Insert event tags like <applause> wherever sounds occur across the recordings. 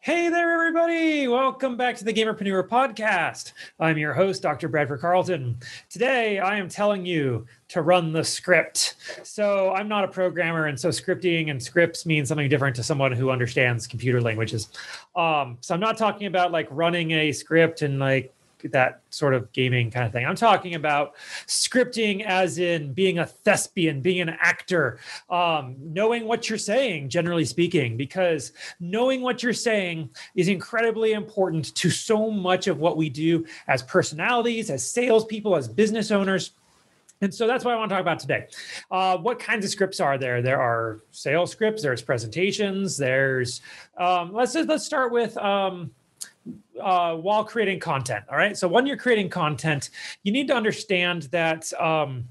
Hey there, everybody. Welcome back to the Gamerpreneur podcast. I'm your host, Dr. Bradford Carlton. Today, I am telling you to run the script. So, I'm not a programmer, and so scripting and scripts mean something different to someone who understands computer languages. Um, so, I'm not talking about like running a script and like that sort of gaming kind of thing. I'm talking about scripting as in being a thespian, being an actor, um, knowing what you're saying, generally speaking, because knowing what you're saying is incredibly important to so much of what we do as personalities, as salespeople, as business owners. And so that's what I want to talk about today. Uh, what kinds of scripts are there? There are sales scripts. There's presentations. There's um, let's let's start with um, uh, while creating content. All right. So when you're creating content, you need to understand that um,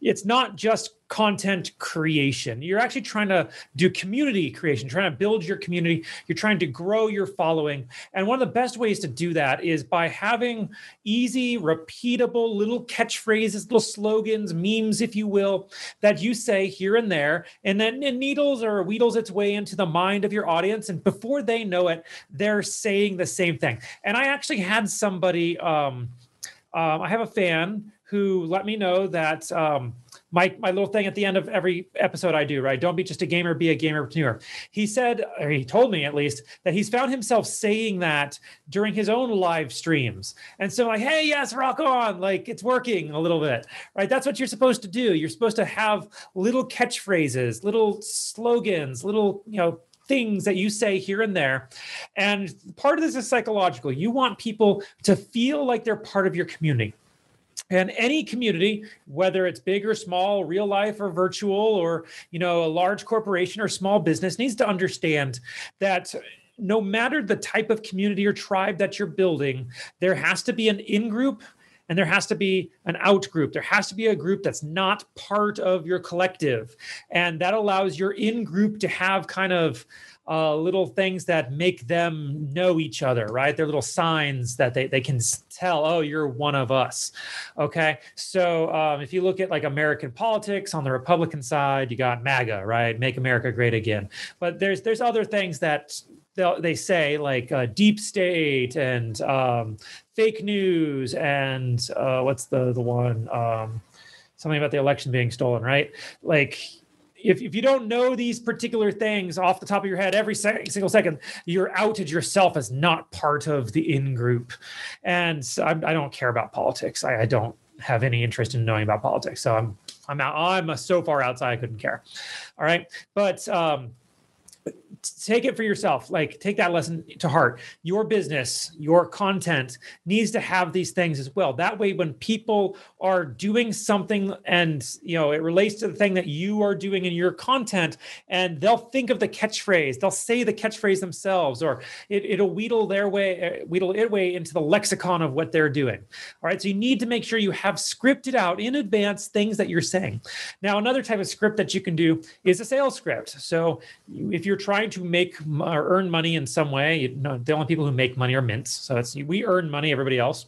it's not just content creation. You're actually trying to do community creation, trying to build your community. You're trying to grow your following. And one of the best ways to do that is by having easy, repeatable little catchphrases, little slogans, memes, if you will, that you say here and there. And then it needles or wheedles its way into the mind of your audience. And before they know it, they're saying the same thing. And I actually had somebody, um, um, I have a fan who let me know that um, my my little thing at the end of every episode I do, right? Don't be just a gamer, be a gamer gamerpreneur. He said, or he told me at least, that he's found himself saying that during his own live streams. And so, like, hey, yes, rock on, like it's working a little bit, right? That's what you're supposed to do. You're supposed to have little catchphrases, little slogans, little, you know, things that you say here and there. And part of this is psychological. You want people to feel like they're part of your community and any community whether it's big or small real life or virtual or you know a large corporation or small business needs to understand that no matter the type of community or tribe that you're building there has to be an in group and there has to be an out group. There has to be a group that's not part of your collective. And that allows your in group to have kind of uh, little things that make them know each other, right? They're little signs that they, they can tell, oh, you're one of us. Okay. So um, if you look at like American politics on the Republican side, you got MAGA, right? Make America Great Again. But there's there's other things that they say like uh, deep state and um, fake news and uh, what's the the one um, something about the election being stolen, right? Like if, if you don't know these particular things off the top of your head every single second, you're outed yourself as not part of the in group. And so I, I don't care about politics. I, I, don't have any interest in knowing about politics. So I'm I'm out. I'm so far outside I couldn't care. All right, but um, take it for yourself. Like take that lesson to heart. Your business your content needs to have these things as well. That way when people are doing something and you know it relates to the thing that you are doing in your content and they'll think of the catchphrase they'll say the catchphrase themselves or it, will wheedle their way uh, wheedle it way into the lexicon of what they're doing. All right so you need to make sure you have scripted out in advance things that you're saying. Now another type of script that you can do is a sales script. So if you're trying to make or earn money in some way, you know, the only people who make money are mints. So it's we earn money, everybody else.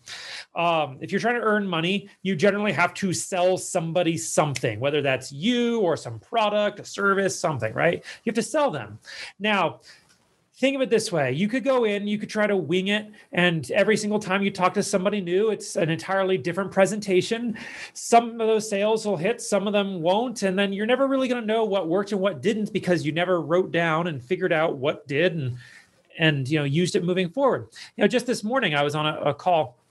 Um, if you're trying to earn money, you generally have to sell somebody something, whether that's you or some product, a service, something, right? You have to sell them. Now, think of it this way you could go in you could try to wing it and every single time you talk to somebody new it's an entirely different presentation some of those sales will hit some of them won't and then you're never really going to know what worked and what didn't because you never wrote down and figured out what did and and you know used it moving forward you know just this morning i was on a, a call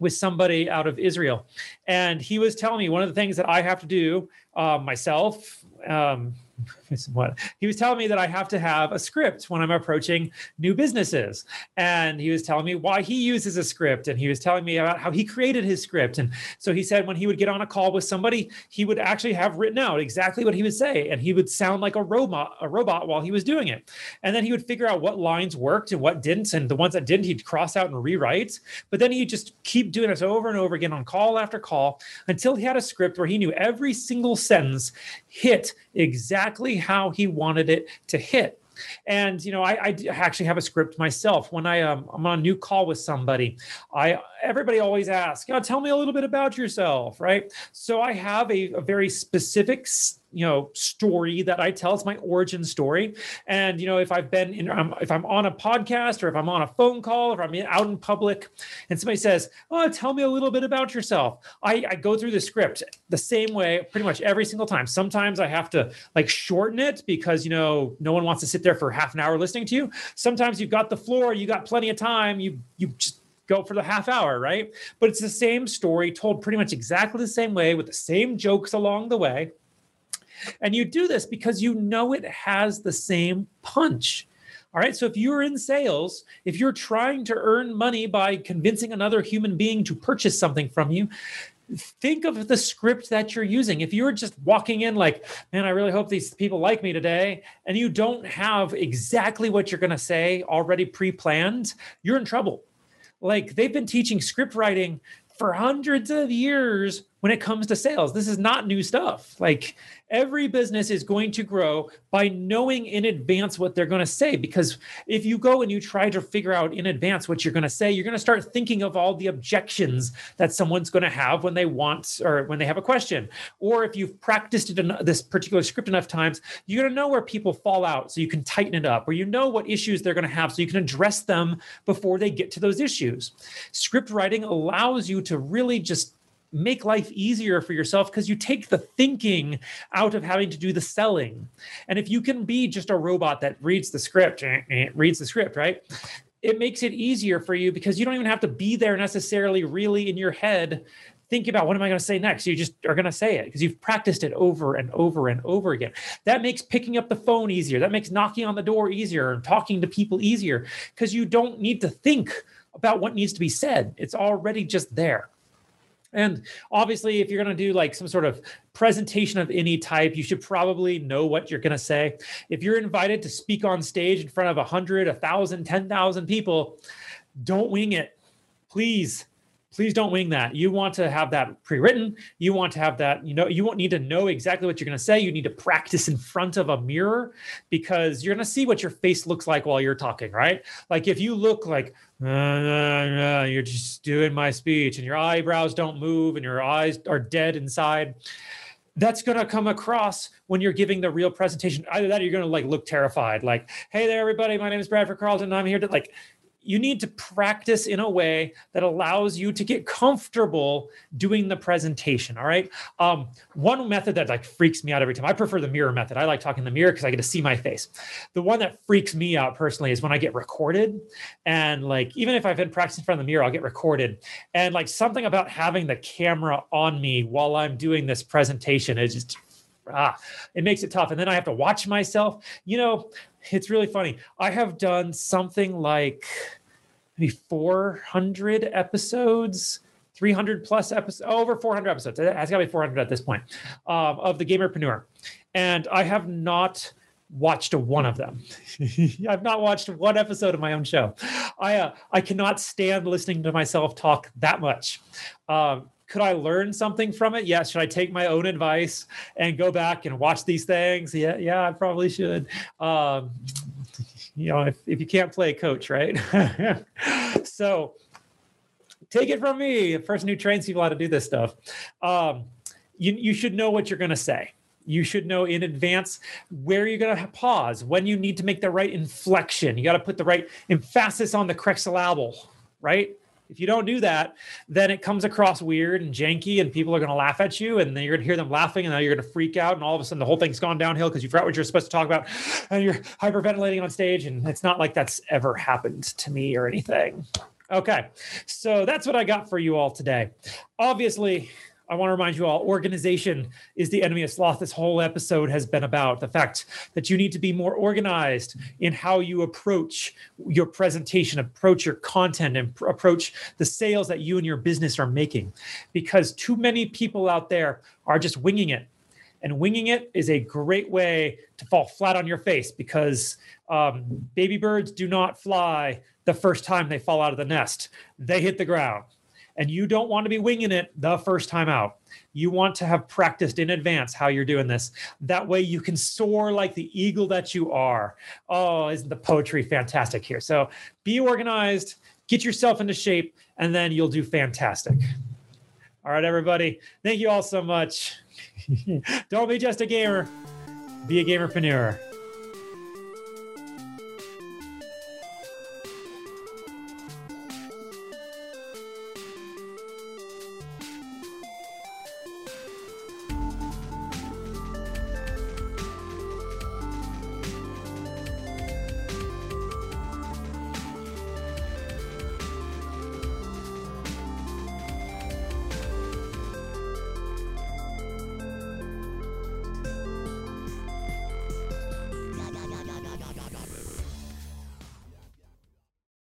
with somebody out of Israel. And he was telling me one of the things that I have to do uh, myself, um, <laughs> what he was telling me that I have to have a script when I'm approaching new businesses. And he was telling me why he uses a script. And he was telling me about how he created his script. And so he said when he would get on a call with somebody, he would actually have written out exactly what he would say. And he would sound like a robot, a robot while he was doing it. And then he would figure out what lines worked and what didn't. And the ones that didn't, he'd cross out and rewrite. But then he'd just keep doing this over and over again on call after call until he had a script where he knew every single sentence hit exactly how he wanted it to hit. And you know, I, I, actually have a script myself. When I um, I'm on a new call with somebody, I everybody always asks, you know, tell me a little bit about yourself, right? So I have a, a very specific you know story that I tell. It's my origin story. And you know, if I've been in, um, if I'm on a podcast or if I'm on a phone call, or I'm out in public, and somebody says, "Oh, tell me a little bit about yourself," I, I go through the script the same way pretty much every single time. Sometimes I have to like shorten it because you know no one wants to sit there for half an hour listening to you. Sometimes you've got the floor, you got plenty of time. You you just go for the half hour, right? But it's the same story told pretty much exactly the same way with the same jokes along the way. And you do this because you know it has the same punch. All right. So if you're in sales, if you're trying to earn money by convincing another human being to purchase something from you, think of the script that you're using. If you're just walking in like, man, I really hope these people like me today, and you don't have exactly what you're going to say already pre planned, you're in trouble. Like they've been teaching script writing for hundreds of years when it comes to sales. This is not new stuff. Like every business is going to grow by knowing in advance what they're going to say. Because if you go and you try to figure out in advance what you're going to say, you're going to start thinking of all the objections that someone's going to have when they want or when they have a question. Or if you've practiced it in this particular script enough times, you're going to know where people fall out so you can tighten it up, or you know what issues they're going to have so you can address them before they get to those issues. Script writing allows you to really just make life easier for yourself because you take the thinking out of having to do the selling. And if you can be just a robot that reads the script, eh, eh, reads the script, right? It makes it easier for you because you don't even have to be there necessarily really in your head thinking about what am I going to say next? You just are going to say it because you've practiced it over and over and over again. That makes picking up the phone easier. That makes knocking on the door easier and talking to people easier because you don't need to think about what needs to be said. It's already just there. And obviously, if you're going to do like some sort of presentation of any type, you should probably know what you're going to say. If you're invited to speak on stage in front of 100, 1,000, 10,000 people, don't wing it. Please please don't wing that. You want to have that pre-written. You want to have that, you know, you won't need to know exactly what you're going to say. You need to practice in front of a mirror because you're going to see what your face looks like while you're talking, right? Like if you look like you're just doing my speech and your eyebrows don't move and your eyes are dead inside that's going to come across when you're giving the real presentation either that or you're going to like look terrified like hey there everybody my name is bradford carlton i'm here to like you need to practice in a way that allows you to get comfortable doing the presentation. All right. Um, one method that like freaks me out every time. I prefer the mirror method. I like talking in the mirror because I get to see my face. The one that freaks me out personally is when I get recorded, and like even if I've been practicing in front of the mirror, I'll get recorded, and like something about having the camera on me while I'm doing this presentation is just ah, it makes it tough. And then I have to watch myself. You know, it's really funny. I have done something like maybe 400 episodes 300 plus episodes over 400 episodes it has got to be 400 at this point um, of the gamerpreneur and i have not watched one of them <laughs> i've not watched one episode of my own show i uh, i cannot stand listening to myself talk that much um, could I learn something from it? Yes. Should I take my own advice and go back and watch these things? Yeah, yeah, I probably should. Um, you know, if, if you can't play a coach, right? <laughs> so take it from me, a person who trains people how to do this stuff. Um, you, you should know what you're going to say. You should know in advance where you're going to pause, when you need to make the right inflection. You got to put the right emphasis on the correct syllable, right? If you don't do that, then it comes across weird and janky, and people are going to laugh at you, and then you're going to hear them laughing, and then you're going to freak out, and all of a sudden the whole thing's gone downhill because you forgot what you're supposed to talk about, and you're hyperventilating on stage. And it's not like that's ever happened to me or anything. Okay, so that's what I got for you all today. Obviously, I want to remind you all organization is the enemy of sloth. This whole episode has been about the fact that you need to be more organized in how you approach your presentation, approach your content, and pr- approach the sales that you and your business are making. Because too many people out there are just winging it. And winging it is a great way to fall flat on your face because um, baby birds do not fly the first time they fall out of the nest, they hit the ground and you don't want to be winging it the first time out. You want to have practiced in advance how you're doing this. That way you can soar like the eagle that you are. Oh, isn't the poetry fantastic here? So be organized, get yourself into shape, and then you'll do fantastic. All right, everybody. Thank you all so much. <laughs> Don't be just a gamer, be a gamerpreneur.